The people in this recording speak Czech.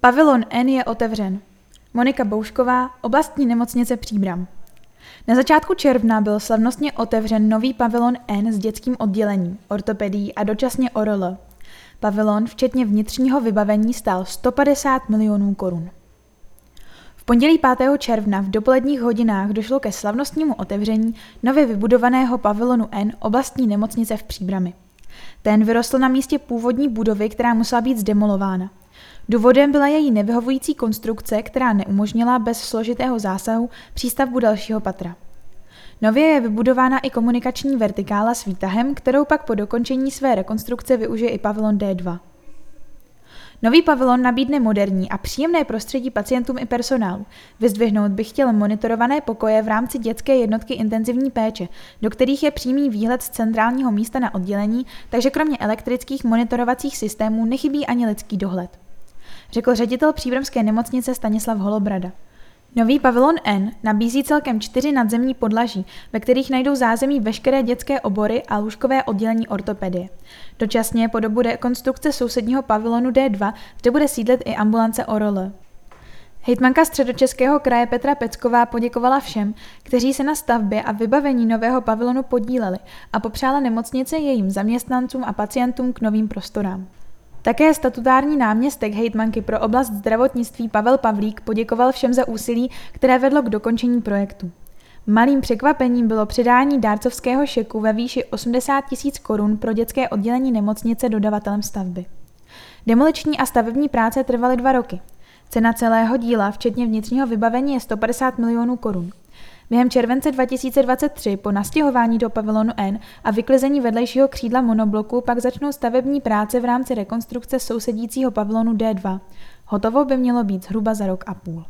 Pavilon N je otevřen. Monika Boušková, oblastní nemocnice Příbram. Na začátku června byl slavnostně otevřen nový pavilon N s dětským oddělením, ortopedií a dočasně ORL. Pavilon, včetně vnitřního vybavení, stál 150 milionů korun. V pondělí 5. června v dopoledních hodinách došlo ke slavnostnímu otevření nově vybudovaného pavilonu N oblastní nemocnice v Příbrami. Ten vyrostl na místě původní budovy, která musela být zdemolována. Důvodem byla její nevyhovující konstrukce, která neumožnila bez složitého zásahu přístavbu dalšího patra. Nově je vybudována i komunikační vertikála s výtahem, kterou pak po dokončení své rekonstrukce využije i pavilon D2. Nový pavilon nabídne moderní a příjemné prostředí pacientům i personálu. Vyzdvihnout bych chtěl monitorované pokoje v rámci dětské jednotky intenzivní péče, do kterých je přímý výhled z centrálního místa na oddělení, takže kromě elektrických monitorovacích systémů nechybí ani lidský dohled. Řekl ředitel příbramské nemocnice Stanislav Holobrada. Nový pavilon N nabízí celkem čtyři nadzemní podlaží, ve kterých najdou zázemí veškeré dětské obory a lůžkové oddělení ortopedie. Dočasně po dobu rekonstrukce sousedního pavilonu D2 zde bude sídlet i ambulance ORL. Hejtmanka středočeského kraje Petra Pecková poděkovala všem, kteří se na stavbě a vybavení nového pavilonu podíleli a popřála nemocnice jejím zaměstnancům a pacientům k novým prostorám. Také statutární náměstek hejtmanky pro oblast zdravotnictví Pavel Pavlík poděkoval všem za úsilí, které vedlo k dokončení projektu. Malým překvapením bylo předání dárcovského šeku ve výši 80 tisíc korun pro dětské oddělení nemocnice dodavatelem stavby. Demoliční a stavební práce trvaly dva roky. Cena celého díla, včetně vnitřního vybavení, je 150 milionů korun. Během července 2023 po nastěhování do pavilonu N a vyklizení vedlejšího křídla monobloku pak začnou stavební práce v rámci rekonstrukce sousedícího pavilonu D2. Hotovo by mělo být zhruba za rok a půl.